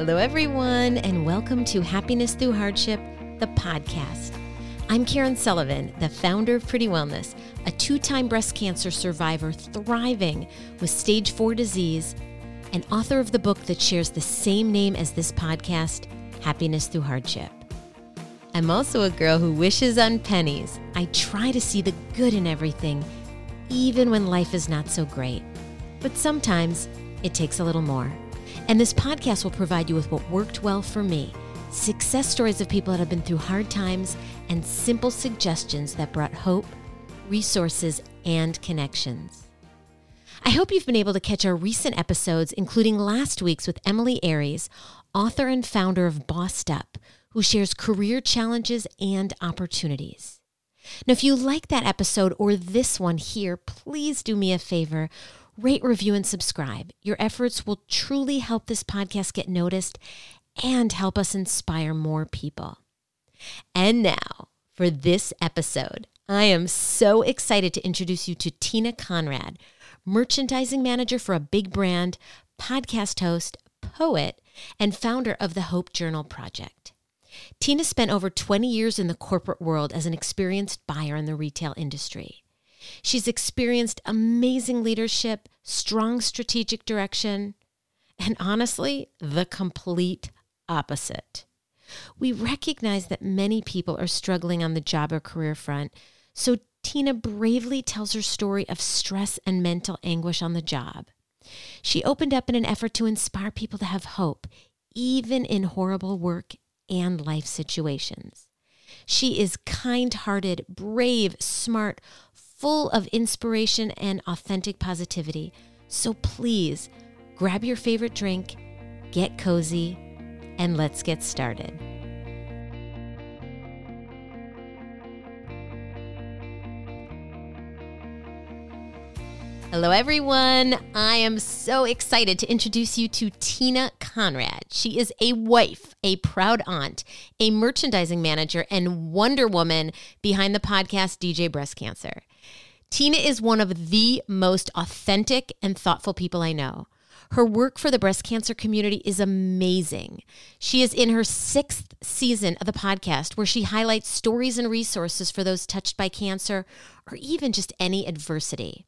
Hello, everyone, and welcome to Happiness Through Hardship, the podcast. I'm Karen Sullivan, the founder of Pretty Wellness, a two time breast cancer survivor thriving with stage four disease, and author of the book that shares the same name as this podcast, Happiness Through Hardship. I'm also a girl who wishes on pennies. I try to see the good in everything, even when life is not so great. But sometimes it takes a little more. And this podcast will provide you with what worked well for me success stories of people that have been through hard times and simple suggestions that brought hope, resources, and connections. I hope you've been able to catch our recent episodes, including last week's with Emilie Aries, author and founder of Bossed Up, who shares career challenges and opportunities. Now, if you like that episode or this one here, please do me a favor rate, review, and subscribe. Your efforts will truly help this podcast get noticed and help us inspire more people. And now, for this episode, I am so excited to introduce you to Tina Conrad, merchandising manager for a big brand, podcast host, poet, and founder of the Hope Journal Project. Tina spent over 20 years in the corporate world as an experienced buyer in the retail industry. She's experienced amazing leadership, strong strategic direction, and honestly, the complete opposite. We recognize that many people are struggling on the job or career front, so Tina bravely tells her story of stress and mental anguish on the job. She opened up in an effort to inspire people to have hope, even in horrible work and life situations. She is kind hearted, brave, smart, full of inspiration and authentic positivity. So please grab your favorite drink, get cozy, and let's get started. Hello, everyone. I am so excited to introduce you to Tina Conrad. She is a wife, a proud aunt, a merchandising manager, and Wonder Woman behind the podcast DJ Breast Cancer. Tina is one of the most authentic and thoughtful people I know. Her work for the breast cancer community is amazing. She is in her sixth season of the podcast, where she highlights stories and resources for those touched by cancer or even just any adversity.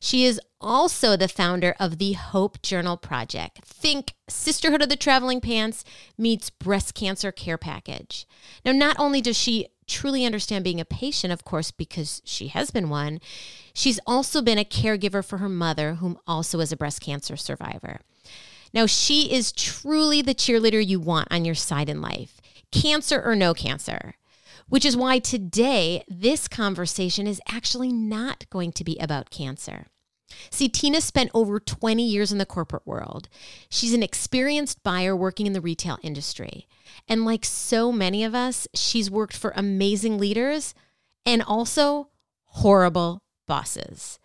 She is also the founder of the Hope Journal Project. Think Sisterhood of the Traveling Pants meets breast cancer care package. Now, not only does she truly understand being a patient, of course, because she has been one, she's also been a caregiver for her mother, whom also is a breast cancer survivor. Now, she is truly the cheerleader you want on your side in life, cancer or no cancer, which is why today this conversation is actually not going to be about cancer. See, Tina spent over 20 years in the corporate world. She's an experienced buyer working in the retail industry. And like so many of us, she's worked for amazing leaders and also horrible bosses.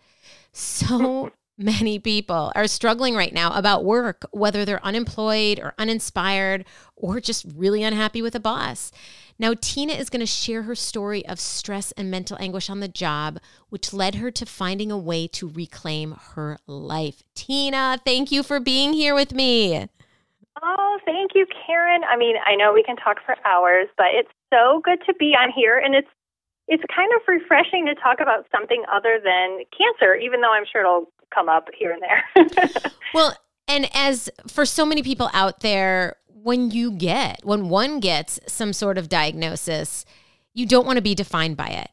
So many people are struggling right now about work, whether they're unemployed or uninspired or just really unhappy with a boss. Now, Tina is going to share her story of stress and mental anguish on the job, which led her to finding a way to reclaim her life. Tina, thank you for being here with me. Oh, thank you, Karen. I mean, I know we can talk for hours, but it's so good to be on here and it's it's kind of refreshing to talk about something other than cancer, even though I'm sure it'll come up here and there. well, and as for so many people out there, when you get, when one gets some sort of diagnosis, you don't want to be defined by it.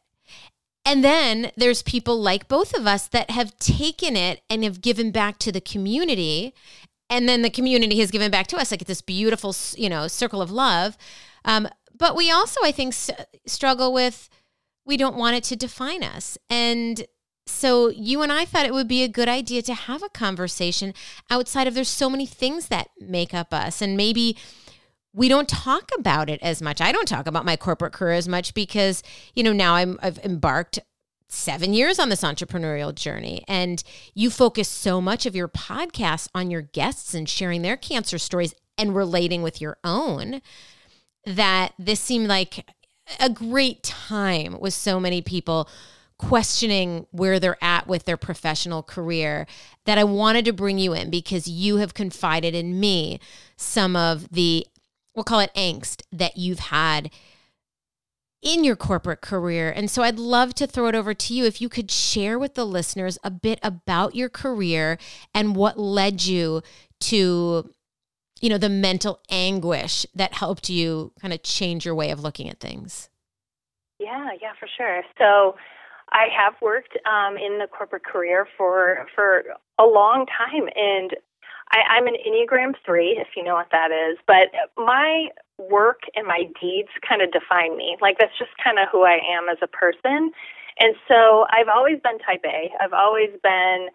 And then there's people like both of us that have taken it and have given back to the community. And then the community has given back to us like this beautiful, you know, circle of love. Um, but we also, I think, s- struggle with we don't want it to define us. And so you and I thought it would be a good idea to have a conversation outside of there's so many things that make up us and maybe we don't talk about it as much. I don't talk about my corporate career as much because, you know, now I'm I've embarked 7 years on this entrepreneurial journey and you focus so much of your podcast on your guests and sharing their cancer stories and relating with your own that this seemed like a great time with so many people questioning where they're at with their professional career that I wanted to bring you in because you have confided in me some of the we'll call it angst that you've had in your corporate career. And so I'd love to throw it over to you if you could share with the listeners a bit about your career and what led you to you know the mental anguish that helped you kind of change your way of looking at things. Yeah, yeah, for sure. So I have worked um, in the corporate career for for a long time, and I, I'm an Enneagram three, if you know what that is. But my work and my deeds kind of define me. Like that's just kind of who I am as a person. And so I've always been type A. I've always been,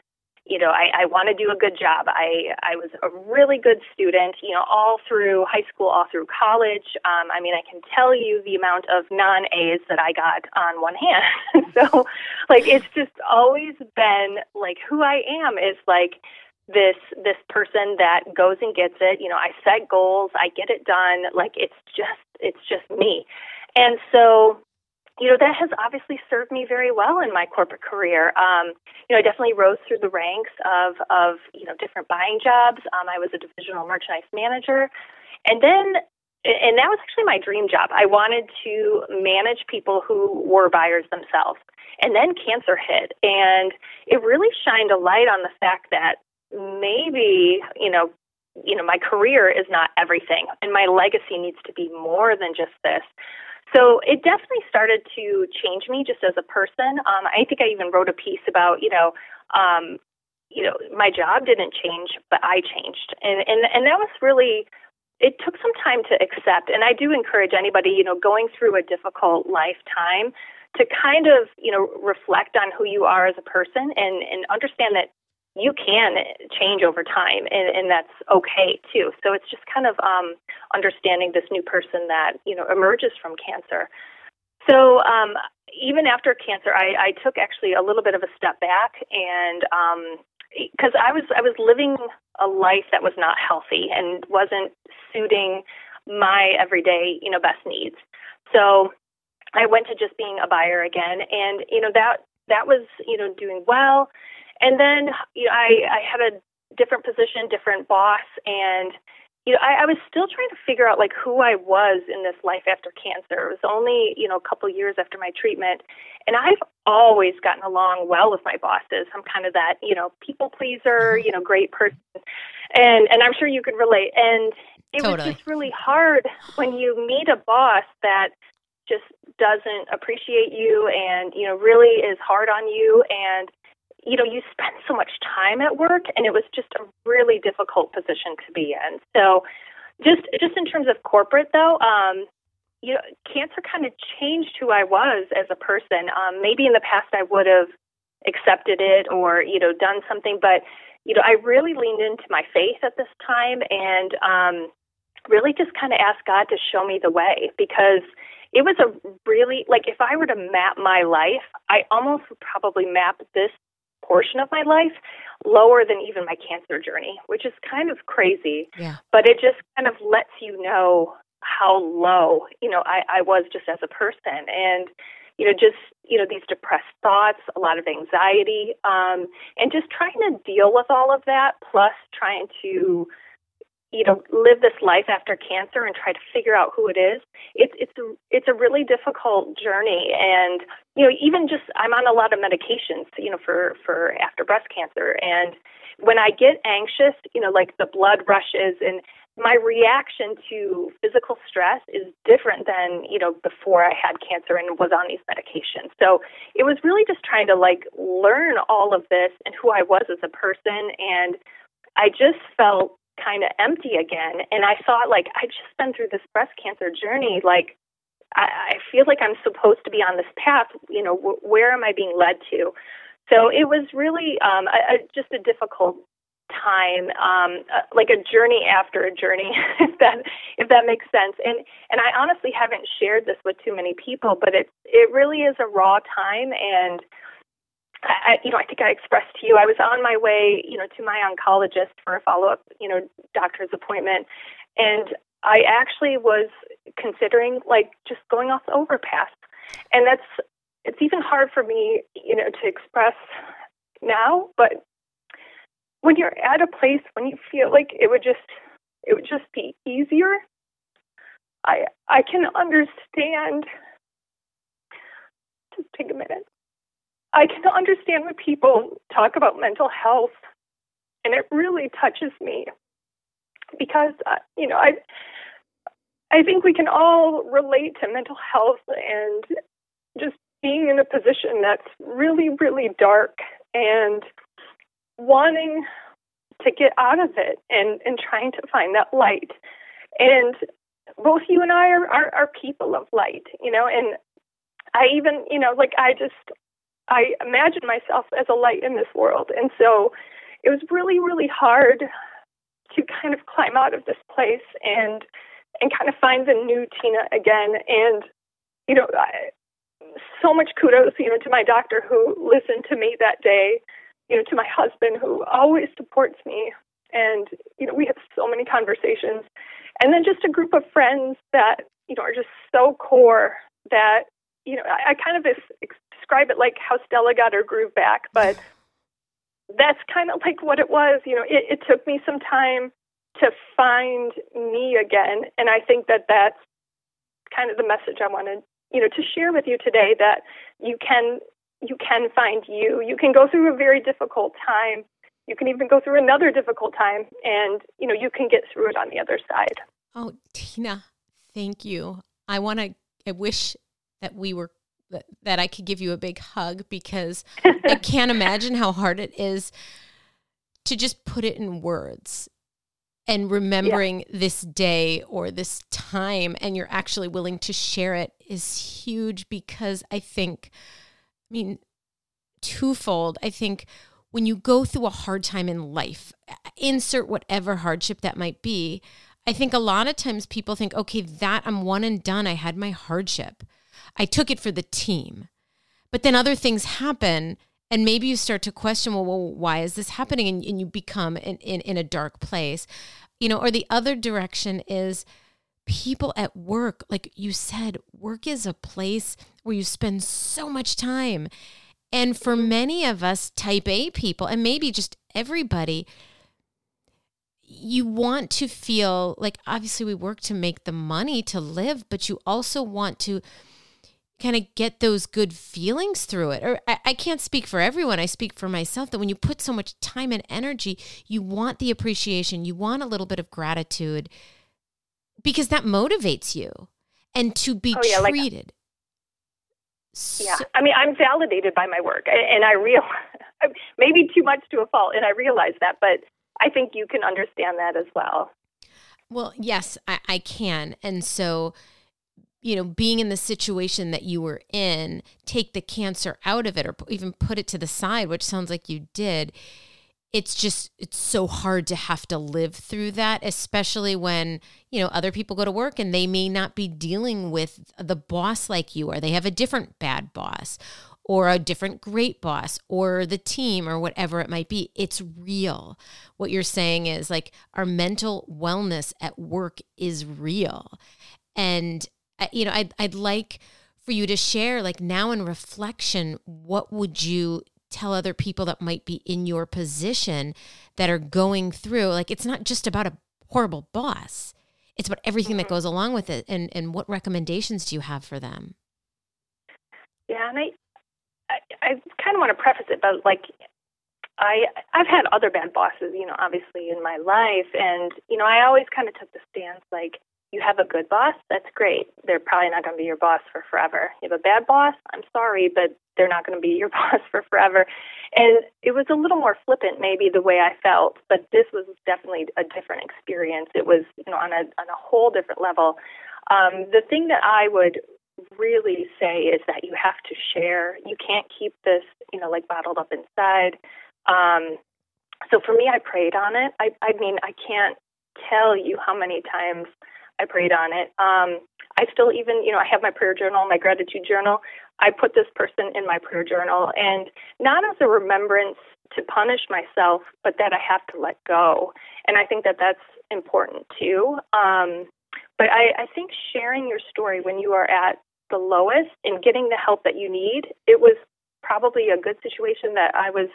you know, I, I want to do a good job. I I was a really good student, you know, all through high school, all through college. Um, I mean, I can tell you the amount of non A's that I got on one hand. so, like, it's just always been like who I am is like this this person that goes and gets it you know i set goals i get it done like it's just it's just me and so you know that has obviously served me very well in my corporate career. Um, you know i definitely rose through the ranks of of you know different buying jobs. Um, i was a divisional merchandise manager. And then and that was actually my dream job. I wanted to manage people who were buyers themselves. And then cancer hit. And it really shined a light on the fact that maybe, you know, you know, my career is not everything. And my legacy needs to be more than just this. So it definitely started to change me just as a person. Um, I think I even wrote a piece about, you know, um, you know, my job didn't change, but I changed, and and and that was really. It took some time to accept, and I do encourage anybody, you know, going through a difficult lifetime to kind of, you know, reflect on who you are as a person and and understand that you can change over time and, and that's okay too. So it's just kind of um, understanding this new person that you know emerges from cancer. So um, even after cancer I, I took actually a little bit of a step back and because um, I was I was living a life that was not healthy and wasn't suiting my everyday you know best needs. So I went to just being a buyer again and you know that that was you know doing well and then you know, I, I had a different position, different boss, and you know, I, I was still trying to figure out like who I was in this life after cancer. It was only you know a couple years after my treatment, and I've always gotten along well with my bosses. I'm kind of that you know people pleaser, you know, great person, and and I'm sure you could relate. And it totally. was just really hard when you meet a boss that just doesn't appreciate you and you know really is hard on you and you know, you spend so much time at work, and it was just a really difficult position to be in. So, just just in terms of corporate, though, um, you know, cancer kind of changed who I was as a person. Um, maybe in the past I would have accepted it or you know done something, but you know, I really leaned into my faith at this time and um, really just kind of asked God to show me the way because it was a really like if I were to map my life, I almost would probably map this portion of my life lower than even my cancer journey, which is kind of crazy. Yeah. But it just kind of lets you know how low, you know, I, I was just as a person. And, you know, just, you know, these depressed thoughts, a lot of anxiety, um, and just trying to deal with all of that, plus trying to, you know live this life after cancer and try to figure out who it is it's it's a, it's a really difficult journey. And you know even just i'm on a lot of medications you know for for after breast cancer. And when i get anxious you know like the blood rushes and my reaction to physical stress is different than you know before i had cancer and was on these medications. So it was really just trying to like learn all of this and who i was as a person. And i just felt kind of empty again. And I thought, like, I've just been through this breast cancer journey. Like, I, I feel like I'm supposed to be on this path. You know, wh- where am I being led to? So it was really um, a, a, just a difficult time, um, uh, like a journey after a journey, if that if that makes sense. And and I honestly haven't shared this with too many people, but it it really is a raw time and I, you know, I think I expressed to you, I was on my way, you know, to my oncologist for a follow-up, you know, doctor's appointment, and I actually was considering like just going off the overpass, and that's it's even hard for me, you know, to express now, but when you're at a place when you feel like it would just it would just be easier, I I can understand. Just take a minute. I can understand when people talk about mental health, and it really touches me because uh, you know I I think we can all relate to mental health and just being in a position that's really really dark and wanting to get out of it and and trying to find that light. And both you and I are, are, are people of light, you know, and I even, you know, like I just, I imagine myself as a light in this world. And so it was really, really hard to kind of climb out of this place and, and kind of find the new Tina again. And, you know, I, so much kudos, you know, to my doctor who listened to me that day, you know, to my husband who always supports me. And, you know, we have so many conversations. And then just a group of friends that, you know, are just so core that you know, I, I kind of describe it like how Stella got her groove back, but that's kind of like what it was. You know, it, it took me some time to find me again, and I think that that's kind of the message I wanted, you know, to share with you today. That you can you can find you. You can go through a very difficult time. You can even go through another difficult time, and you know, you can get through it on the other side. Oh, Tina, thank you. I want to. I wish that we were that I could give you a big hug because I can't imagine how hard it is to just put it in words and remembering yeah. this day or this time and you're actually willing to share it is huge because I think I mean twofold. I think when you go through a hard time in life insert whatever hardship that might be I think a lot of times people think okay that I'm one and done. I had my hardship I took it for the team. But then other things happen and maybe you start to question, well, well why is this happening? And, and you become in, in, in a dark place. You know, or the other direction is people at work, like you said, work is a place where you spend so much time. And for mm-hmm. many of us, type A people, and maybe just everybody, you want to feel like obviously we work to make the money to live, but you also want to kind of get those good feelings through it. Or I, I, can't speak for everyone. I speak for myself that when you put so much time and energy, you want the appreciation, you want a little bit of gratitude because that motivates you and to be oh, yeah, uh, treated. Like, yeah. I mean, I'm validated by my work and I real maybe too much to a fault and I realize that, but I think you can understand that as well. Well, yes, I, I can. And so you know, being in the situation that you were in, take the cancer out of it or even put it to the side, which sounds like you did. It's just, it's so hard to have to live through that, especially when, you know, other people go to work and they may not be dealing with the boss like you are. They have a different bad boss or a different great boss or the team or whatever it might be. It's real. What you're saying is like our mental wellness at work is real. And you know, I'd, I'd like for you to share, like now in reflection, what would you tell other people that might be in your position that are going through? Like, it's not just about a horrible boss, it's about everything that mm-hmm. goes along with it. And, and what recommendations do you have for them? Yeah, and I, I, I kind of want to preface it, but like, I I've had other bad bosses, you know, obviously in my life, and you know, I always kind of took the stance like, you have a good boss, that's great. They're probably not going to be your boss for forever. You have a bad boss, I'm sorry, but they're not going to be your boss for forever. And it was a little more flippant, maybe the way I felt, but this was definitely a different experience. It was, you know, on a on a whole different level. Um, the thing that I would really say is that you have to share. You can't keep this, you know, like bottled up inside. Um, so for me, I prayed on it. I, I mean, I can't tell you how many times I prayed on it. Um, I still even, you know, I have my prayer journal, my gratitude journal. I put this person in my prayer journal, and not as a remembrance to punish myself, but that I have to let go. And I think that that's important too. Um, but I, I think sharing your story when you are at the lowest and getting the help that you need, it was probably a good situation that I was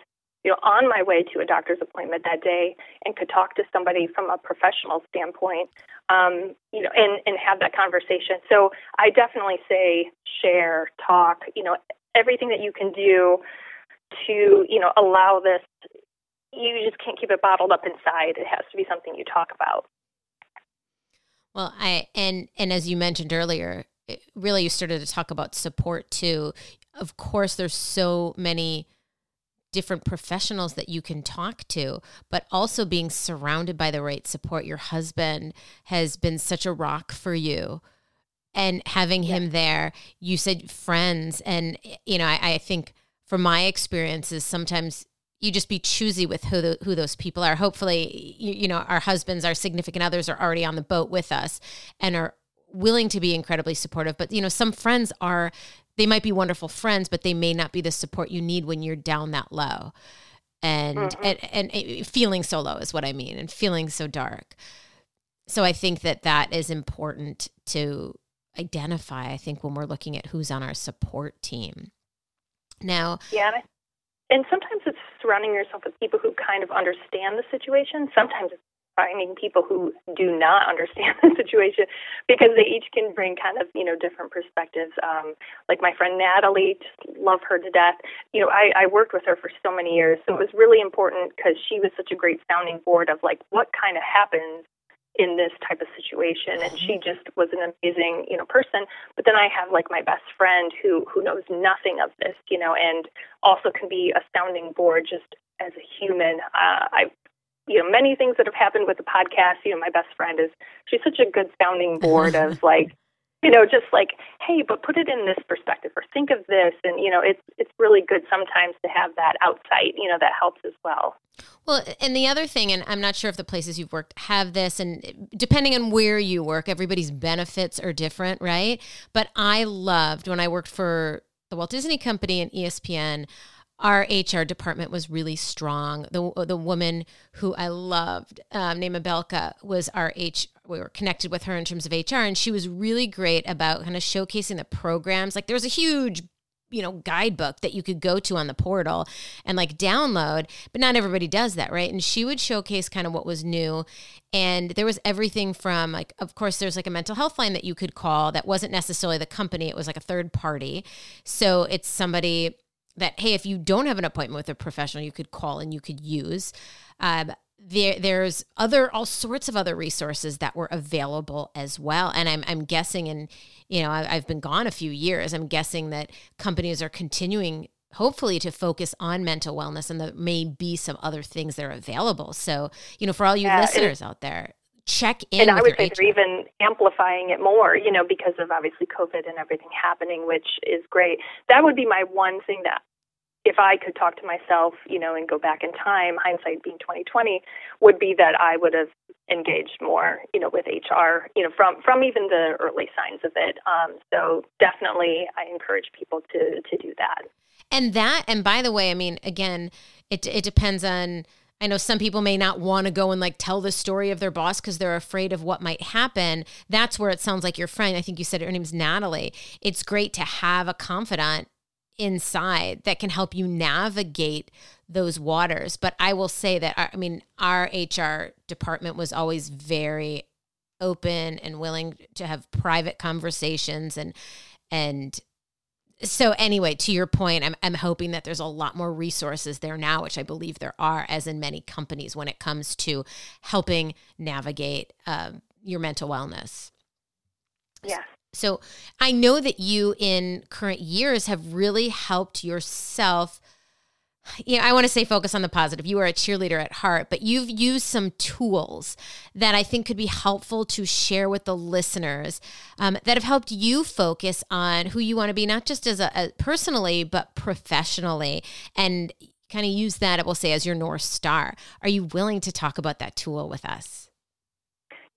you know on my way to a doctor's appointment that day and could talk to somebody from a professional standpoint um, you know and and have that conversation. So i definitely say share talk you know everything that you can do to you know allow this. You just can't keep it bottled up inside. It has to be something you talk about. Well i and and as you mentioned earlier really you started to talk about support too. Of course there's so many different professionals that you can talk to, but also being surrounded by the right support. Your husband has been such a rock for you. And having yeah. him there, you said friends. And, you know, I, I, think from my experiences, sometimes you just be choosy with who the, who those people are. Hopefully, you, you know, our husbands, our significant others are already on the boat with us and are willing to be incredibly supportive. But, you know, some friends are they might be wonderful friends, but they may not be the support you need when you're down that low. And, mm-hmm. and and feeling so low is what I mean, and feeling so dark. So I think that that is important to identify. I think when we're looking at who's on our support team. Now, yeah, and sometimes it's surrounding yourself with people who kind of understand the situation. Sometimes it's finding people who do not understand the situation because they each can bring kind of you know different perspectives. Um, like my friend natalie just love her to death. You know I, I worked with her for so many years so it was really important because she was such a great sounding board of like what kind of happens in this type of situation. And she just was an amazing you know person. But then i have like my best friend who who knows nothing of this you know and also can be a sounding board just as a human. Uh, i've you know many things that have happened with the podcast. You know my best friend is she's such a good sounding board of like you know just like hey but put it in this perspective or think of this. And you know it's it's really good sometimes to have that outside you know that helps as well. Well and the other thing and i'm not sure if the places you've worked have this and depending on where you work everybody's benefits are different right? But i loved when i worked for the walt disney company and espn our HR department was really strong. The the woman who I loved, um, named Abelka, was our H. We were connected with her in terms of HR, and she was really great about kind of showcasing the programs. Like there was a huge you know guidebook that you could go to on the portal and like download but not everybody does that right and she would showcase kind of what was new and there was everything from like of course there's like a mental health line that you could call that wasn't necessarily the company it was like a third party so it's somebody that hey if you don't have an appointment with a professional you could call and you could use um, there, there's other all sorts of other resources that were available as well. And i'm, I'm guessing and you know I, i've been gone a few years i'm guessing that companies are continuing hopefully to focus on mental wellness and there may be some other things that are available. So you know for all you yeah, listeners out there check in. And I would say they're even amplifying it more, you know, because of obviously COVID and everything happening, which is great. That would be my one thing that if I could talk to myself, you know, and go back in time, hindsight being 2020, would be that I would have engaged more, you know, with HR, you know, from from even the early signs of it. Um, so definitely, I encourage people to to do that. And that, and by the way, I mean, again, it it depends on I know some people may not want to go and like tell the story of their boss because they're afraid of what might happen. That's where it sounds like your friend, I think you said her name's Natalie. It's great to have a confidant inside that can help you navigate those waters. But I will say that, I mean, our HR department was always very open and willing to have private conversations and, and, so anyway, to your point, I'm I'm hoping that there's a lot more resources there now, which I believe there are, as in many companies, when it comes to helping navigate uh, your mental wellness. Yeah. So I know that you, in current years, have really helped yourself you know, I want to say focus on the positive. You are a cheerleader at heart, but you've used some tools that I think could be helpful to share with the listeners um, that have helped you focus on who you want to be, not just as a, a personally, but professionally, and kind of use that, I will say, as your North Star. Are you willing to talk about that tool with us?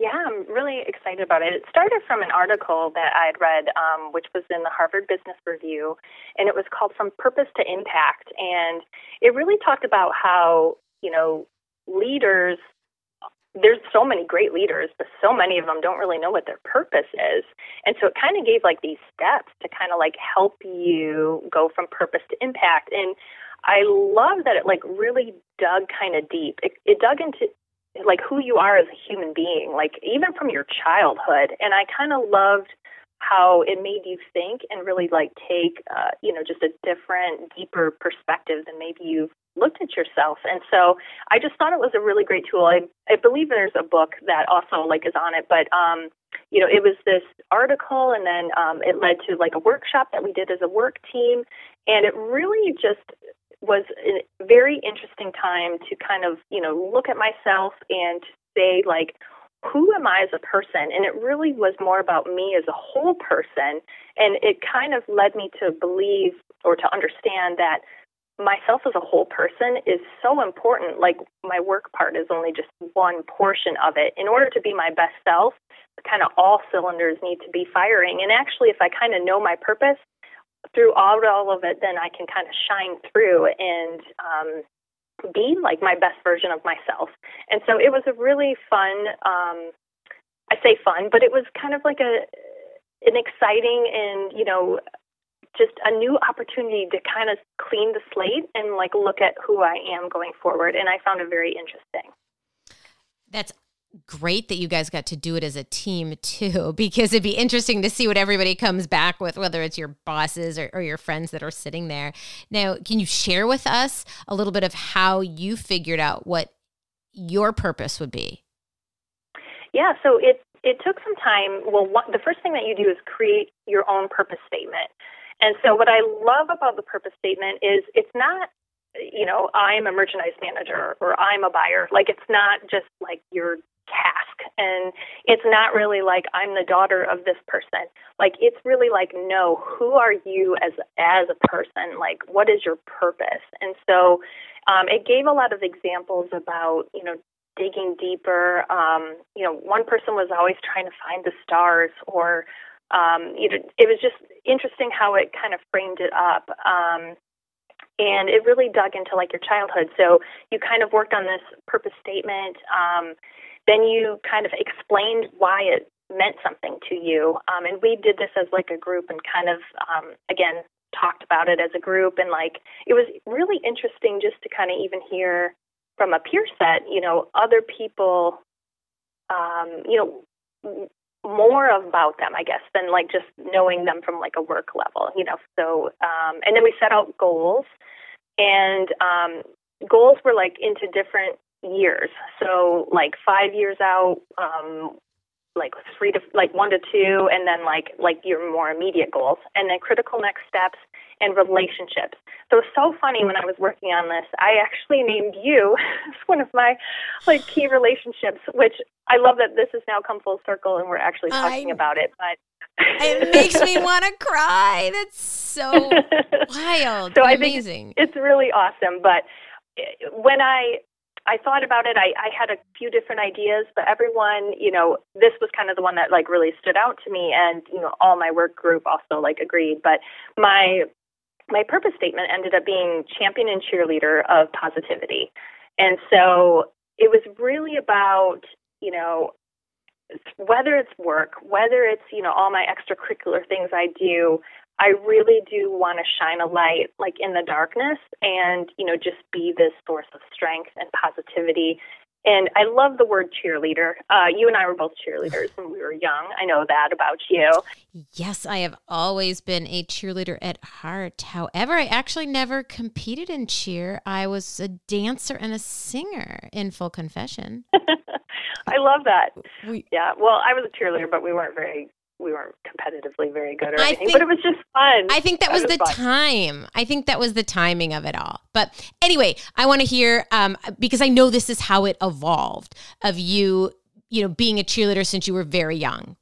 Yeah, I'm really excited about it. It started from an article that I had read, um, which was in the Harvard Business Review, and it was called From Purpose to Impact. And it really talked about how, you know, leaders there's so many great leaders, but so many of them don't really know what their purpose is. And so it kind of gave like these steps to kind of like help you go from purpose to impact. And I love that it like really dug kind of deep. It, it dug into like who you are as a human being, like even from your childhood. And I kind of loved how it made you think and really like take uh, you know just a different deeper perspective than maybe you've looked at yourself. And so i just thought it was a really great tool. I i believe there's a book that also like is on it but um you know it was this article and then um it led to like a workshop that we did as a work team. And it really just was a very interesting time to kind of you know look at myself and say like who am I as a person? And it really was more about me as a whole person. And it kind of led me to believe or to understand that myself as a whole person is so important. Like my work part is only just one portion of it. In order to be my best self, kind of all cylinders need to be firing. And actually, if I kind of know my purpose, through all, all of it, then I can kind of shine through and um, be like my best version of myself. And so it was a really fun, um, I say fun, but it was kind of like a an exciting and you know just a new opportunity to kind of clean the slate and like look at who I am going forward. And I found it very interesting. That's great that you guys got to do it as a team too, because it'd be interesting to see what everybody comes back with, whether it's your bosses or, or, your friends that are sitting there. Now, can you share with us a little bit of how you figured out what your purpose would be? Yeah, so it it took some time. Well, the first thing that you do is create your own purpose statement. And so, what I love about the purpose statement is it's not you know, I'm a merchandise manager or I'm a buyer. Like it's not just like your task. And it's not really like i'm the daughter of this person. Like it's really like no who are you as as a person? Like what is your purpose? And so um, it gave a lot of examples about you know digging deeper. Um, you know one person was always trying to find the stars or um, you know it was just interesting how it kind of framed it up. Um, and it really dug into like your childhood. So you kind of worked on this purpose statement. Um, then you kind of explained why it meant something to you. Um, and we did this as like a group and kind of, um, again, talked about it as a group. And like, it was really interesting just to kind of even hear from a peer set, you know, other people, um, you know, more about them, I guess, than like just knowing them from like a work level, you know. So, um, and then we set out goals, and um, goals were like into different years. So like five years out, um, like three to like one to two, and then like like your more immediate goals, and then critical next steps and relationships. So it's so funny when I was working on this, I actually named you as one of my like key relationships, which I love that this has now come full circle and we're actually talking I, about it. But it makes me want to cry. That's so wild. So I amazing. think it's really awesome. But eh, when I I thought about it. I, I had a few different ideas, but everyone, you know, this was kind of the one that like really stood out to me, and you know, all my work group also like agreed. But my my purpose statement ended up being champion and cheerleader of positivity, and so it was really about you know whether it's work, whether it's you know all my extracurricular things I do, I really do want to shine a light like in the darkness and, you know, just be this source of strength and positivity. And I love the word cheerleader. Uh, you and I were both cheerleaders when we were young. I know that about you. Yes, I have always been a cheerleader at heart. However, I actually never competed in cheer. I was a dancer and a singer, in full confession. I love that. We, yeah, well, I was a cheerleader, but we weren't very we weren't competitively very good or I anything, think, but it was just fun. I think that, was, was, the fun. time. I think that was the timing of it all. But anyway, I want to hear um, because I know this is how it evolved of you, you know, being a cheerleader since you were very young.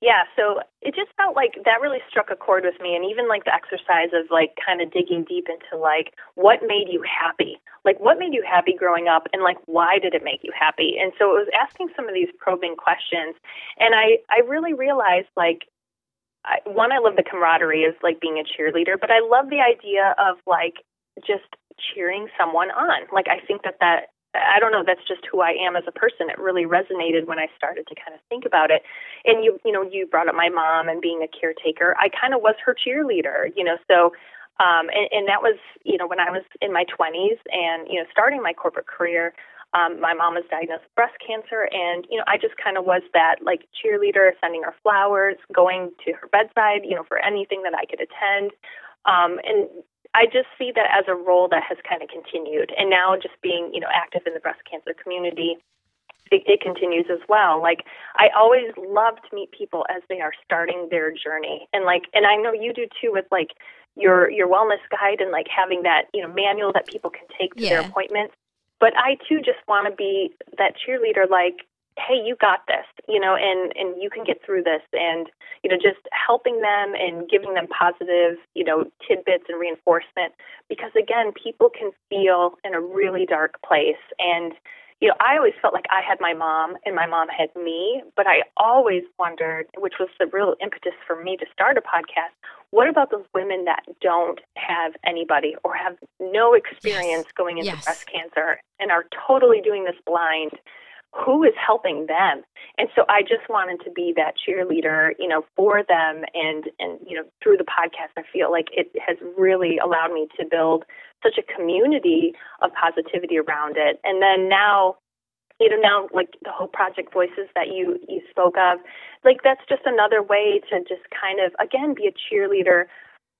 Yeah, so it just felt like that really struck a chord with me and even like the exercise of like kind of digging deep into like what made you happy? Like what made you happy growing up and like why did it make you happy? And so it was asking some of these probing questions and I I really realized like I, one I love the camaraderie of like being a cheerleader, but I love the idea of like just cheering someone on. Like I think that that I don't know, that's just who I am as a person. It really resonated when I started to kind of think about it. And you, you know, you brought up my mom and being a caretaker. I kind of was her cheerleader, you know, so um, and, and that was, you know, when I was in my 20s and, you know, starting my corporate career, um, my mom was diagnosed with breast cancer, and you know, I just kind of was that like cheerleader, sending her flowers, going to her bedside, you know, for anything that I could attend. Um, and I just see that as a role that has kind of continued. And now, just being you know active in the breast cancer community, it, it continues as well. Like I always love to meet people as they are starting their journey, and like, and I know you do too with like your your wellness guide and like having that you know manual that people can take to yeah. their appointments. But I too just want to be that cheerleader, like, hey, you got this, you know, and and you can get through this, and you know, just helping them and giving them positive, you know, tidbits and reinforcement, because again, people can feel in a really dark place, and you know, I always felt like I had my mom and my mom had me, but I always wondered, which was the real impetus for me to start a podcast, what about those women that don't have anybody or have no experience yes. going into yes. breast cancer and are totally doing this blind? Who is helping them? And so I just wanted to be that cheerleader, you know, for them. And and you know, through the podcast, I feel like it has really allowed me to build such a community of positivity around it. And then now, you know, now like the whole Project Voices that you you spoke of, like that's just another way to just kind of again be a cheerleader,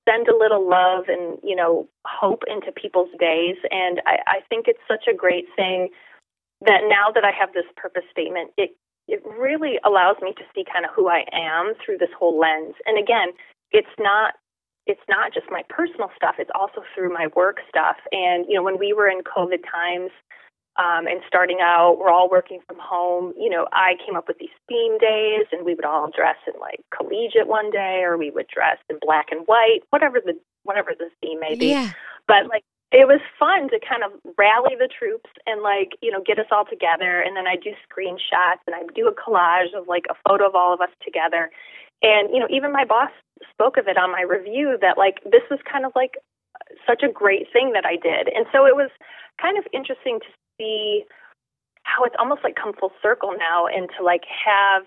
send a little love and you know hope into people's days. And I, I think it's such a great thing that now that I have this purpose statement, it it really allows me to see kind of who I am through this whole lens. And again, it's not it's not just my personal stuff, it's also through my work stuff. And, you know, when we were in COVID times um, and starting out, we're all working from home, you know, I came up with these theme days and we would all dress in like collegiate one day or we would dress in black and white, whatever the whatever the theme may be. Yeah. But like it was fun to kind of rally the troops and like you know get us all together and then i do screenshots and i do a collage of like a photo of all of us together and, you know, even my boss spoke of it on my review that like this was kind of like such a great thing that I did. And so it was kind of interesting to see how it's almost like come full circle now and to like have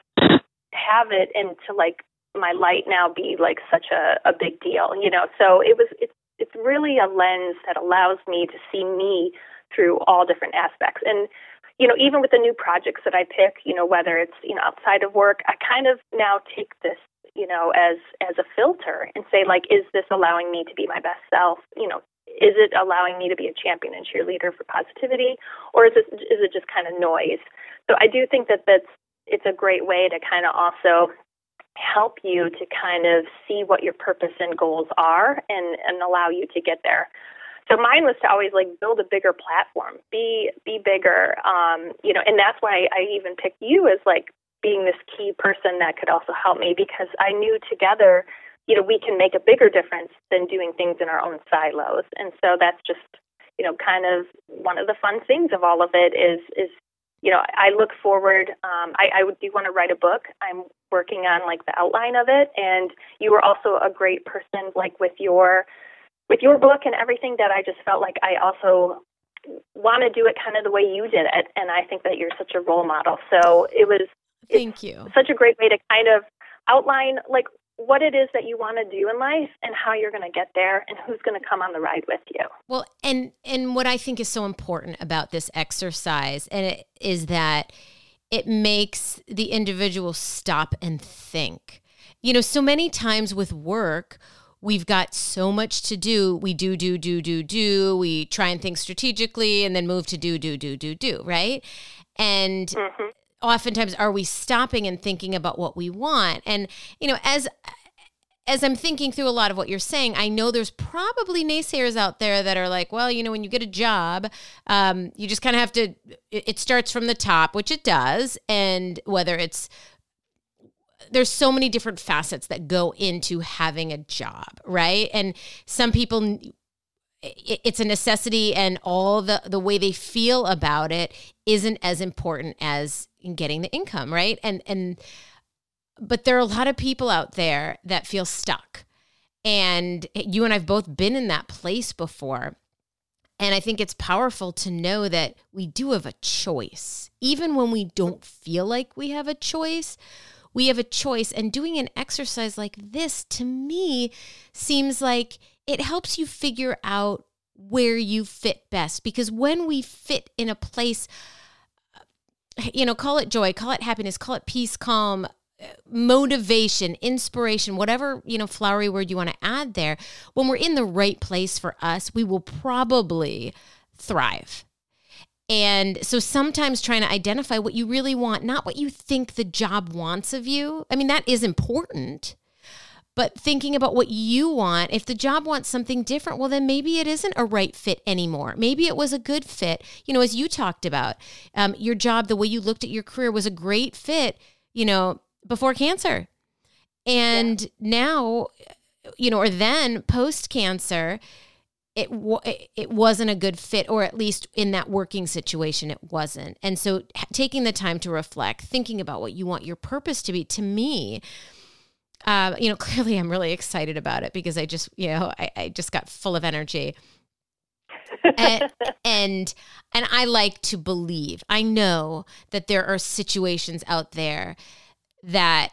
have it and to like my light now be like such a, a big deal, you know. So it was it's it's really a lens that allows me to see me through all different aspects. And you know, even with the new projects that I pick, you know, whether it's, you know, outside of work, I kind of now take this, you know, as as a filter and say like is this allowing me to be my best self? You know, is it allowing me to be a champion and cheerleader for positivity or is it is it just kind of noise? So I do think that that's it's a great way to kind of also help you to kind of see what your purpose and goals are and and allow you to get there. So mine was to always like build a bigger platform, be be bigger, um, you know, and that's why I even picked you as like being this key person that could also help me because I knew together, you know, we can make a bigger difference than doing things in our own silos. And so that's just, you know, kind of one of the fun things of all of it is is you know, I look forward. Um, I, I do want to write a book. I'm working on like the outline of it, and you were also a great person, like with your with your book and everything that I just felt like I also want to do it kind of the way you did it and I think that you're such a role model. So it was Thank you. Such a great way to kind of outline like what it is that you want to do in life and how you're going to get there and who's going to come on the ride with you. Well, and and what I think is so important about this exercise and it is that it makes the individual stop and think. You know, so many times with work, we've got so much to do. We do, do, do, do, do. We try and think strategically and then move to do, do, do, do, do, right? And mm-hmm. Oftentimes are we stopping and thinking about what we want? And, you know, as as I'm thinking through a lot of what you're saying, I know there's probably naysayers out there that are like, well, you know, when you get a job, um, you just kind of have to, it starts from the top, which it does. And whether it's there's so many different facets that go into having a job, right? And some people it's a necessity and all the the way they feel about it isn't as important as getting the income, right? And and but there are a lot of people out there that feel stuck. And you and I've both been in that place before. And I think it's powerful to know that we do have a choice. Even when we don't feel like we have a choice, we have a choice. And doing an exercise like this to me seems like it helps you figure out where you fit best. Because when we fit in a place, uh, you know, call it joy, call it happiness, call it peace, calm, uh, motivation, inspiration, whatever, you know, flowery word you want to add there, when we're in the right place for us, we will probably thrive. And so sometimes trying to identify what you really want, not what you think the job wants of you. I mean, that is important. But thinking about what you want, if the job wants something different, well, then maybe it isn't a right fit anymore. Maybe it was a good fit. You know, as you talked about, um, your job, the way you looked at your career was a great fit, you know, before cancer. And yeah. now, you know, or then post cancer, it it wasn't a good fit or at least in that working situation it wasn't and so taking the time to reflect thinking about what you want your purpose to be to me uh, you know clearly i'm really excited about it because i just you know i, I just got full of energy and, and and i like to believe i know that there are situations out there that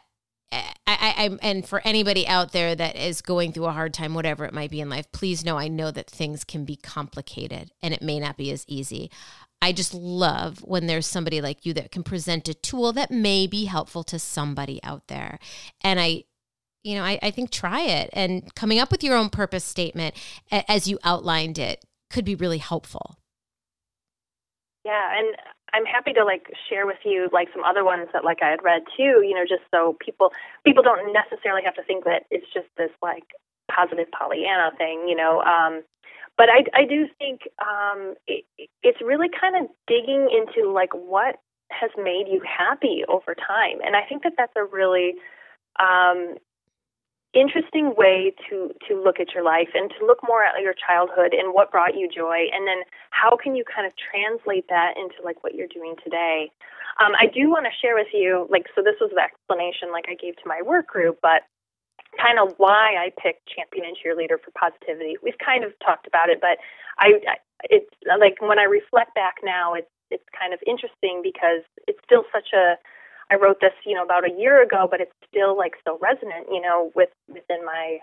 I, I, I, and for anybody out there that is going through a hard time, whatever it might be in life, please know I know that things can be complicated and it may not be as easy. I just love when there's somebody like you that can present a tool that may be helpful to somebody out there. And I, you know, I, I think try it and coming up with your own purpose statement as you outlined it could be really helpful. Yeah, and I'm happy to like share with you like some other ones that like I had read too, you know, just so people people don't necessarily have to think that it's just this like positive Pollyanna thing, you know. Um, but I I do think um, it, it's really kind of digging into like what has made you happy over time, and I think that that's a really um, interesting way to to look at your life and to look more at your childhood and what brought you joy and then how can you kind of translate that into like what you're doing today. Um, i do want to share with you like so this was the explanation like i gave to my work group but kind of why i picked champion and cheerleader for positivity. We've kind of talked about it but i, I it's like when i reflect back now it's it's kind of interesting because it's still such a I wrote this, you know, about a year ago, but it's still like so resonant, you know, with within my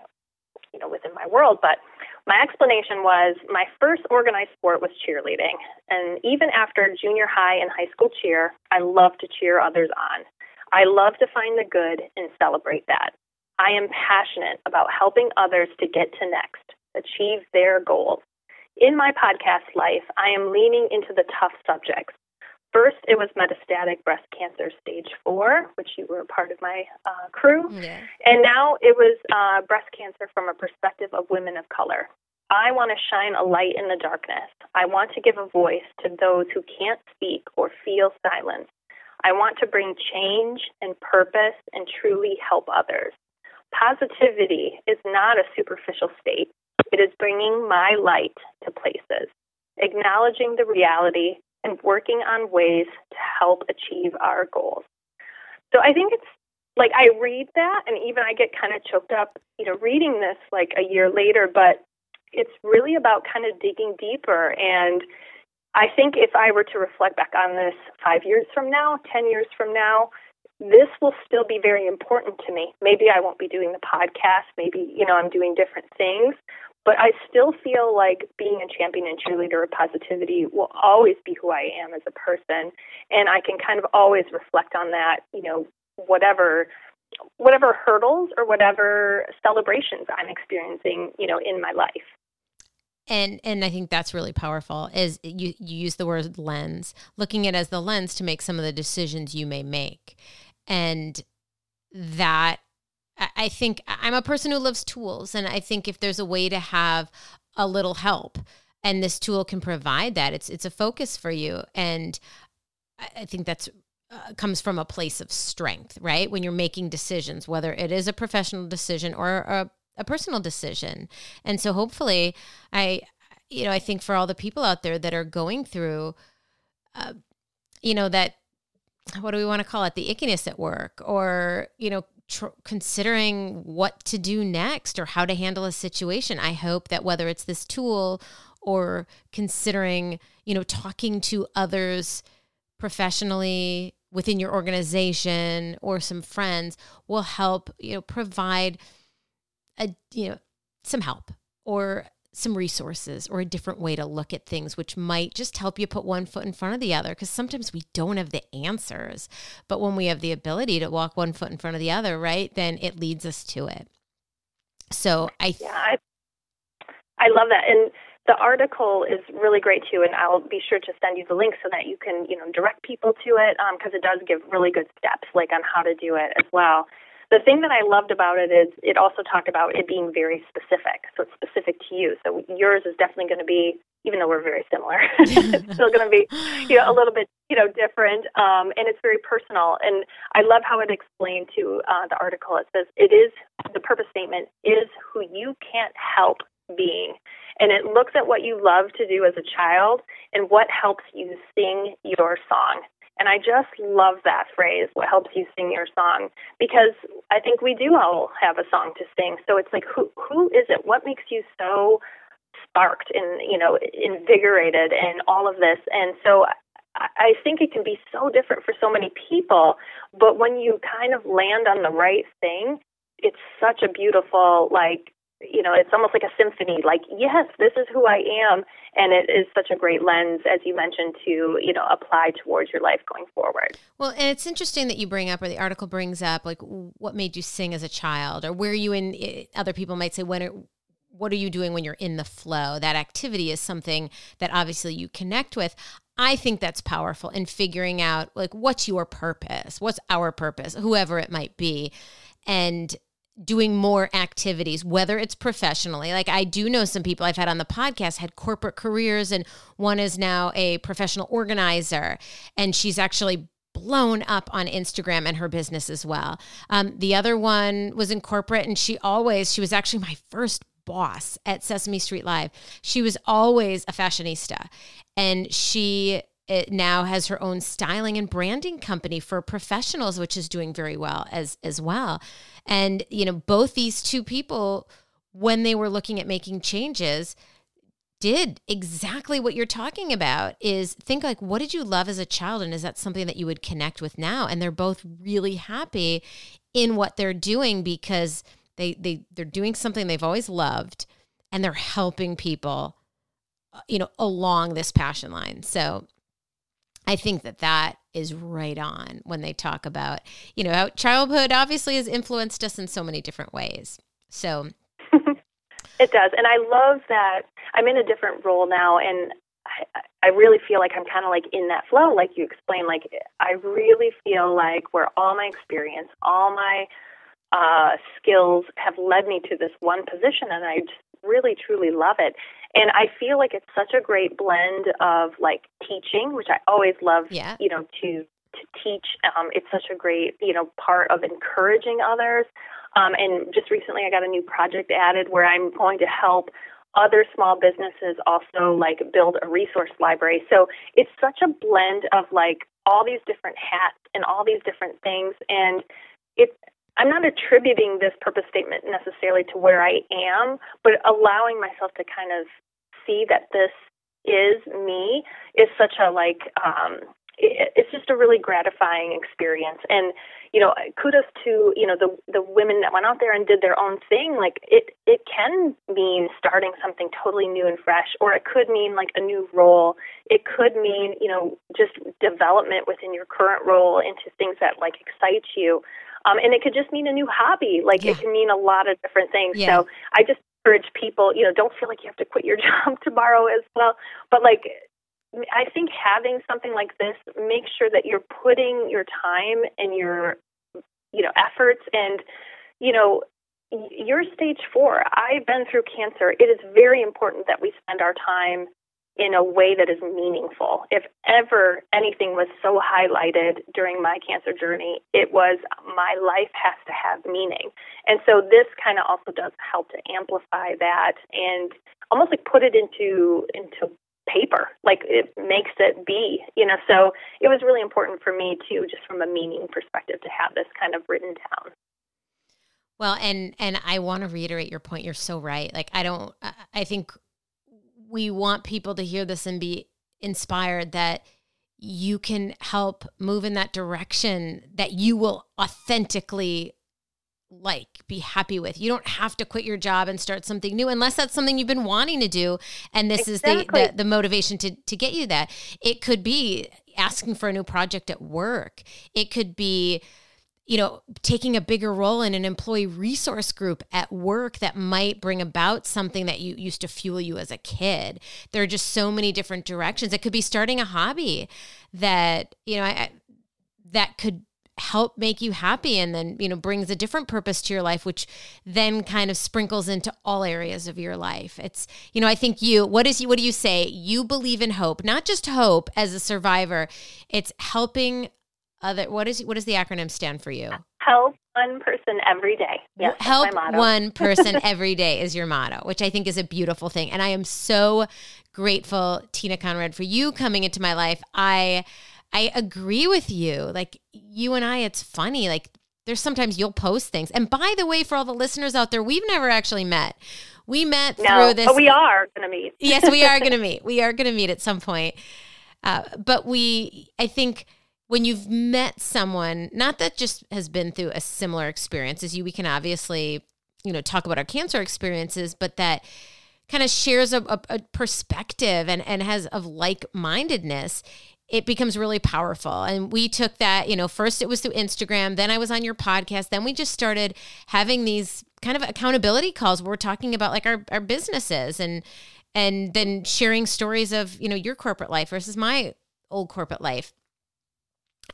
you know, within my world. But my explanation was my first organized sport was cheerleading. And even after junior high and high school cheer, I love to cheer others on. I love to find the good and celebrate that. I am passionate about helping others to get to next, achieve their goals. In my podcast life, I am leaning into the tough subjects First, it was metastatic breast cancer stage four, which you were a part of my uh, crew. Yeah. And now it was uh, breast cancer from a perspective of women of color. I want to shine a light in the darkness. I want to give a voice to those who can't speak or feel silence. I want to bring change and purpose and truly help others. Positivity is not a superficial state, it is bringing my light to places, acknowledging the reality and working on ways to help achieve our goals. So I think it's like I read that and even I get kind of choked up, you know, reading this like a year later, but it's really about kind of digging deeper and I think if I were to reflect back on this 5 years from now, 10 years from now, this will still be very important to me. Maybe I won't be doing the podcast, maybe, you know, I'm doing different things, but I still feel like being a champion and cheerleader of positivity will always be who I am as a person. And I can kind of always reflect on that, you know, whatever whatever hurdles or whatever celebrations I'm experiencing, you know, in my life. And and I think that's really powerful is you you use the word lens, looking at it as the lens to make some of the decisions you may make. And that I think I'm a person who loves tools, and I think if there's a way to have a little help, and this tool can provide that, it's it's a focus for you, and I think that's uh, comes from a place of strength, right? When you're making decisions, whether it is a professional decision or a, a personal decision, and so hopefully, I you know I think for all the people out there that are going through, uh, you know that what do we want to call it? The ickiness at work or you know tr- considering what to do next or how to handle a situation. I hope that whether it's this tool or considering, you know, talking to others professionally within your organization or some friends will help, you know, provide a you know, some help or some resources or a different way to look at things, which might just help you put one foot in front of the other. Because sometimes we don't have the answers, but when we have the ability to walk one foot in front of the other, right, then it leads us to it. So I, th- yeah, I, I love that, and the article is really great too. And I'll be sure to send you the link so that you can, you know, direct people to it because um, it does give really good steps, like on how to do it as well. The thing that I loved about it is it also talked about it being very specific. So it's specific to you. So yours is definitely going to be, even though we're very similar, it's still going to be, you know, a little bit, you know, different. Um, and it's very personal. And I love how it explained to uh, the article. It says it is the purpose statement is who you can't help being. And it looks at what you love to do as a child and what helps you sing your song. And I just love that phrase, what helps you sing your song, because I think we do all have a song to sing. So it's like, who, who is it? What makes you so sparked and, you know, invigorated and all of this? And so I think it can be so different for so many people, but when you kind of land on the right thing, it's such a beautiful, like, you know, it's almost like a symphony. Like, yes, this is who I am, and it is such a great lens, as you mentioned, to you know apply towards your life going forward. Well, and it's interesting that you bring up, or the article brings up, like what made you sing as a child, or where you in. Eh, other people might say when. It, what are you doing when you're in the flow? That activity is something that obviously you connect with. I think that's powerful in figuring out like what's your purpose, what's our purpose, whoever it might be, and doing more activities, whether it's professionally. Like I do know some people I've had on the podcast had corporate careers, and one is now a professional organizer, and she's actually blown up on Instagram and her business as well. Um, the other one was in corporate, and she always, she was actually my first boss at Sesame Street Live. She was always a fashionista, and she it now has her own styling and branding company for professionals which is doing very well as as well. And you know both these two people when they were looking at making changes did exactly what you're talking about is think like what did you love as a child? And is that something that you would connect with now? And they're both really happy in what they're doing because they they they're doing something they've always loved and they're helping people uh, you know along this passion line. So I think that that is right on when they talk about, you know, how childhood obviously has influenced us in so many different ways. So it does. And I love that I'm in a different role now and I, I really feel like I'm kind of like in that flow, like you explained. Like, I really feel like where all my experience, all my uh, skills have led me to this one position, and I just really, truly love it. And I feel like it's such a great blend of like teaching, which I always love, yeah. you know, to to teach. Um, it's such a great, you know, part of encouraging others. Um, and just recently, I got a new project added where I'm going to help other small businesses also like build a resource library. So it's such a blend of like all these different hats and all these different things. And it's I'm not attributing this purpose statement necessarily to where I am, but allowing myself to kind of see that this is me is such a like um it, it's just a really gratifying experience. And you know kudos to you know the the women that went out there and did their own thing. Like it it can mean starting something totally new and fresh or it could mean like a new role. It could mean you know just development within your current role into things that like excite you. Um, and it could just mean a new hobby. Like yeah. it can mean a lot of different things. Yeah. so i just encourage people, you know, don't feel like you have to quit your job tomorrow as well. But like, I think having something like this, make sure that you're putting your time and your, you know, efforts and, you know, you're stage four. I've been through cancer. It is very important that we spend our time in a way that is meaningful. If ever anything was so highlighted during my cancer journey, it was my life has to have meaning. And so this kind of also does help to amplify that and almost like put it into into paper. Like it makes it be you know? So it was really important for me too just from a meaning perspective to have this kind of written down. Well and and i want to reiterate your point. You're so right. Like i don't i think we want people to hear this and be inspired that you can help move in that direction that you will authentically like, be happy with. You don't have to quit your job and start something new unless that's something you've been wanting to do. And this exactly. is the, the, the motivation to, to get you that. It could be asking for a new project at work. It could be, you know, taking a bigger role in an employee resource group at work that might bring about something that you used to fuel you as a kid. There are just so many different directions. It could be starting a hobby that, you know, I, that could help make you happy and then you know brings a different purpose to your life which then kind of sprinkles into all areas of your life it's you know i think you what is you what do you say you believe in hope not just hope as a survivor it's helping other what is what does the acronym stand for you help one person every day yes, help one person every day is your motto which i think is a beautiful thing and i am so grateful tina conrad for you coming into my life i I agree with you. Like you and I, it's funny. Like there's sometimes you'll post things. And by the way, for all the listeners out there, we've never actually met. We met no, through this. But we are going to meet. yes, we are going to meet. We are going to meet at some point. Uh, but we, I think when you've met someone, not that just has been through a similar experience as you, we can obviously, you know, talk about our cancer experiences, but that kind of shares a, a, a perspective and, and has of like mindedness it becomes really powerful. And we took that, you know, first it was through Instagram, then I was on your podcast, then we just started having these kind of accountability calls where we're talking about like our, our businesses and and then sharing stories of, you know, your corporate life versus my old corporate life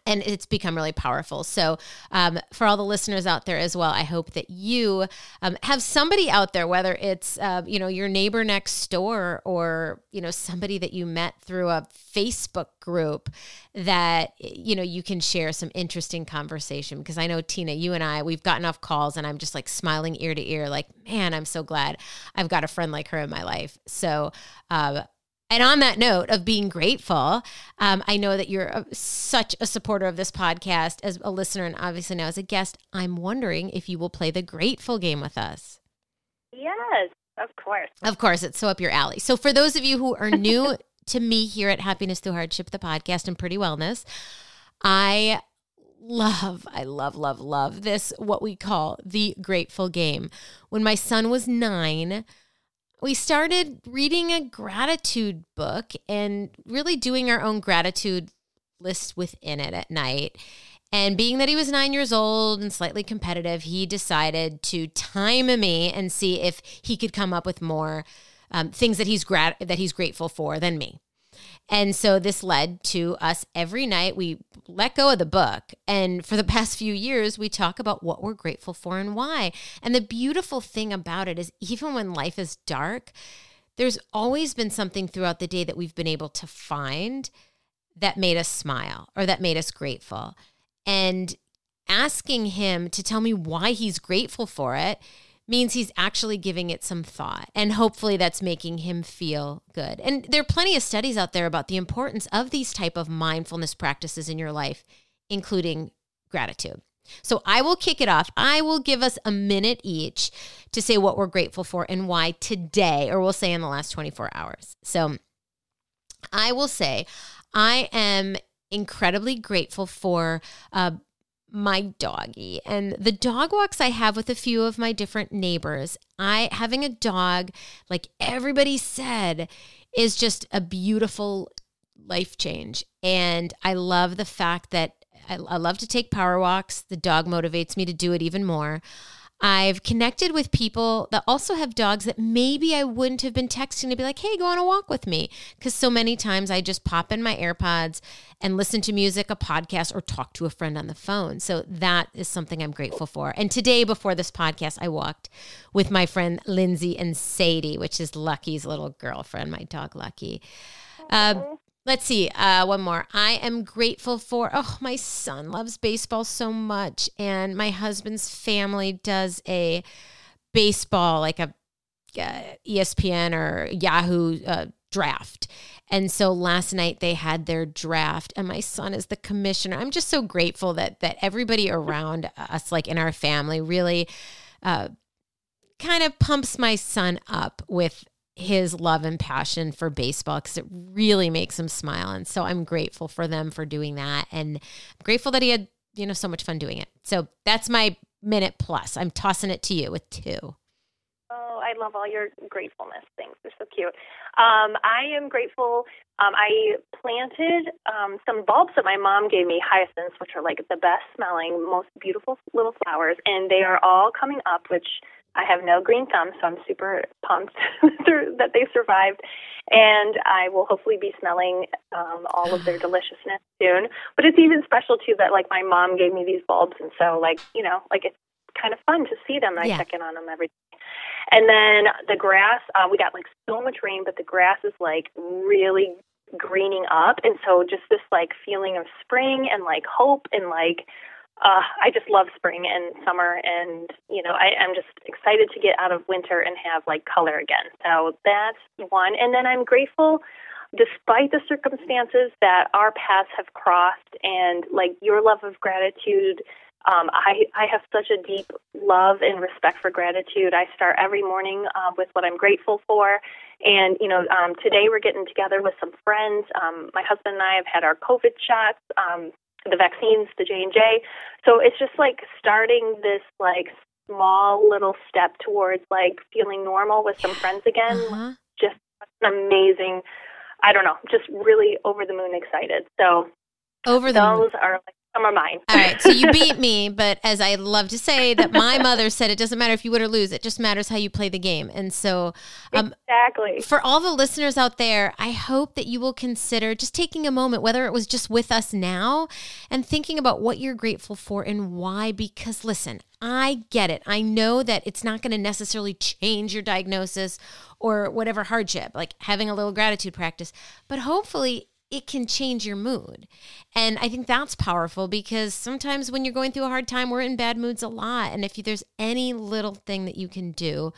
and it's become really powerful. So, um, for all the listeners out there as well, I hope that you um, have somebody out there, whether it's uh, you know your neighbor next door or you know somebody that you met through a Facebook group, that you know you can share some interesting conversation. Because I know Tina, you and I, we've gotten off calls, and I'm just like smiling ear to ear, like man, I'm so glad I've got a friend like her in my life. So. Uh, and on that note of being grateful, um, I know that you're a, such a supporter of this podcast as a listener and obviously now as a guest. I'm wondering if you will play the grateful game with us. Yes, of course. Of course, it's so up your alley. So, for those of you who are new to me here at Happiness Through Hardship, the podcast and Pretty Wellness, I love, I love, love, love this, what we call the grateful game. When my son was nine, we started reading a gratitude book and really doing our own gratitude list within it at night. And being that he was nine years old and slightly competitive, he decided to time me and see if he could come up with more um, things that he's grat- that he's grateful for than me. And so this led to us every night. We let go of the book. And for the past few years, we talk about what we're grateful for and why. And the beautiful thing about it is, even when life is dark, there's always been something throughout the day that we've been able to find that made us smile or that made us grateful. And asking him to tell me why he's grateful for it means he's actually giving it some thought. And hopefully that's making him feel good. And there are plenty of studies out there about the importance of these type of mindfulness practices in your life, including gratitude. So I will kick it off. I will give us a minute each to say what we're grateful for and why today, or we'll say in the last 24 hours. So I will say I am incredibly grateful for uh, my doggy and the dog walks I have with a few of my different neighbors. I having a dog, like everybody said, is just a beautiful life change. And I love the fact that I, I love to take power walks. The dog motivates me to do it even more. I've connected with people that also have dogs that maybe I wouldn't have been texting to be like, hey, go on a walk with me. Because so many times I just pop in my AirPods and listen to music, a podcast, or talk to a friend on the phone. So that is something I'm grateful for. And today, before this podcast, I walked with my friend Lindsay and Sadie, which is Lucky's little girlfriend, my dog Lucky. Uh, Let's see. Uh, one more. I am grateful for, oh, my son loves baseball so much. And my husband's family does a baseball, like a uh, ESPN or Yahoo uh, draft. And so last night they had their draft and my son is the commissioner. I'm just so grateful that that everybody around us like in our family really uh, kind of pumps my son up with his love and passion for baseball because it really makes him smile. And so I'm grateful for them for doing that. And I'm grateful that he had, you know, so much fun doing it. So that's my minute plus. I'm tossing it to you with two. Oh, I love all your gratefulness things. They're so cute. Um, I am grateful. Um, I planted um, some bulbs that my mom gave me, hyacinths, which are like the best smelling, most beautiful little flowers, and they are all coming up, which I have no green thumb, so I'm super pumped that they survived. And I will hopefully be smelling um, all of their deliciousness soon. But it's even special too that like my mom gave me these bulbs, and so like you know like it's kind of fun to see them. I yeah. check in on them every day. And then the grass, uh, we got like so much rain, but the grass is like really greening up, and so just this like feeling of spring and like hope and like uh, I just love spring and summer, and you know, I, I'm just excited to get out of winter and have like color again. So that's one. And then I'm grateful, despite the circumstances, that our paths have crossed, and like your love of gratitude. Um, I, I have such a deep love and respect for gratitude. I start every morning uh, with what I'm grateful for. And, you know, um, today we're getting together with some friends. Um, my husband and I have had our COVID shots. Um, the vaccines, the J and J. So it's just like starting this like small little step towards like feeling normal with some friends again. Uh-huh. Just an amazing. I don't know, just really over the moon excited. So over the those moon. are like some are mine. All right, so you beat me, but as I love to say, that my mother said, it doesn't matter if you win or lose; it just matters how you play the game. And so, um, exactly for all the listeners out there, I hope that you will consider just taking a moment, whether it was just with us now, and thinking about what you're grateful for and why. Because listen, I get it. I know that it's not going to necessarily change your diagnosis or whatever hardship, like having a little gratitude practice, but hopefully it can change your mood. And I think that's powerful because sometimes when you're going through a hard time, we're in bad moods a lot. And if there's any little thing that you can do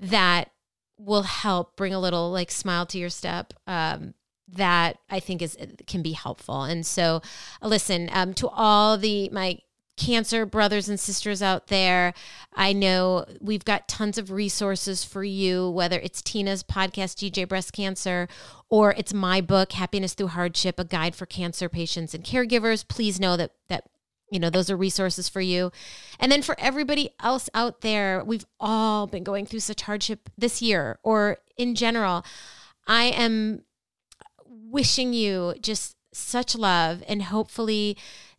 that will help bring a little like smile to your step, um, that I think is can be helpful. And so, listen um, to all the my cancer brothers and sisters out there. I know we've got tons of resources for you, whether it's Tina's podcast, DJ Breast Cancer, or it's my book, Happiness Through Hardship, a guide for cancer patients and caregivers. Please know that that you know those are resources for you and then for everybody else out there we've all been going through such hardship this year or in general i am wishing you just such love and hopefully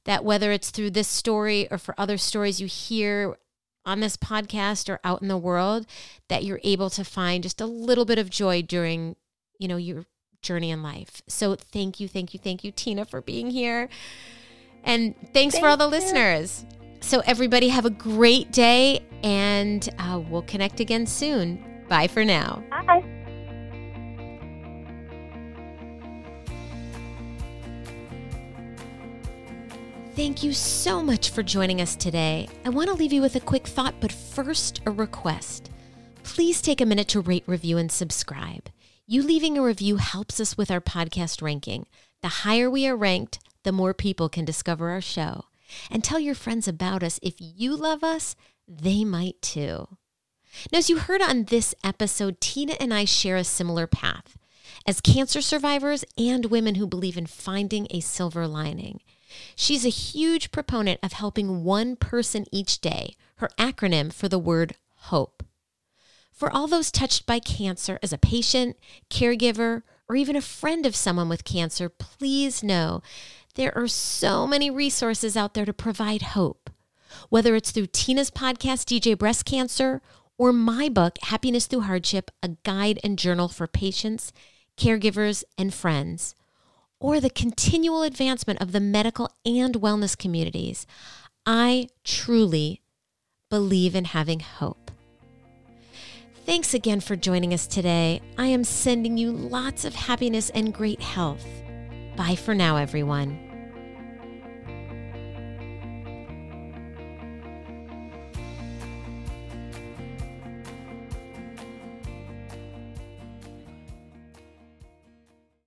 that whether it's through this story or for other stories you hear on this podcast or out in the world that you're able to find just a little bit of joy during you know your journey in life so thank you thank you thank you tina for being here and thanks Thank for all the you. listeners so everybody have a great day and uh, we'll connect again soon bye for now bye Thank you so much for joining us today. I want to leave you with a quick thought, but first, a request. Please take a minute to rate, review, and subscribe. You leaving a review helps us with our podcast ranking. The higher we are ranked, the more people can discover our show. And tell your friends about us. If you love us, they might too. Now, as you heard on this episode, Tina and I share a similar path as cancer survivors and women who believe in finding a silver lining. She's a huge proponent of helping one person each day, her acronym for the word hope. For all those touched by cancer as a patient, caregiver, or even a friend of someone with cancer, please know there are so many resources out there to provide hope. Whether it's through Tina's podcast, DJ Breast Cancer, or my book, Happiness Through Hardship, a guide and journal for patients, caregivers, and friends or the continual advancement of the medical and wellness communities, I truly believe in having hope. Thanks again for joining us today. I am sending you lots of happiness and great health. Bye for now, everyone.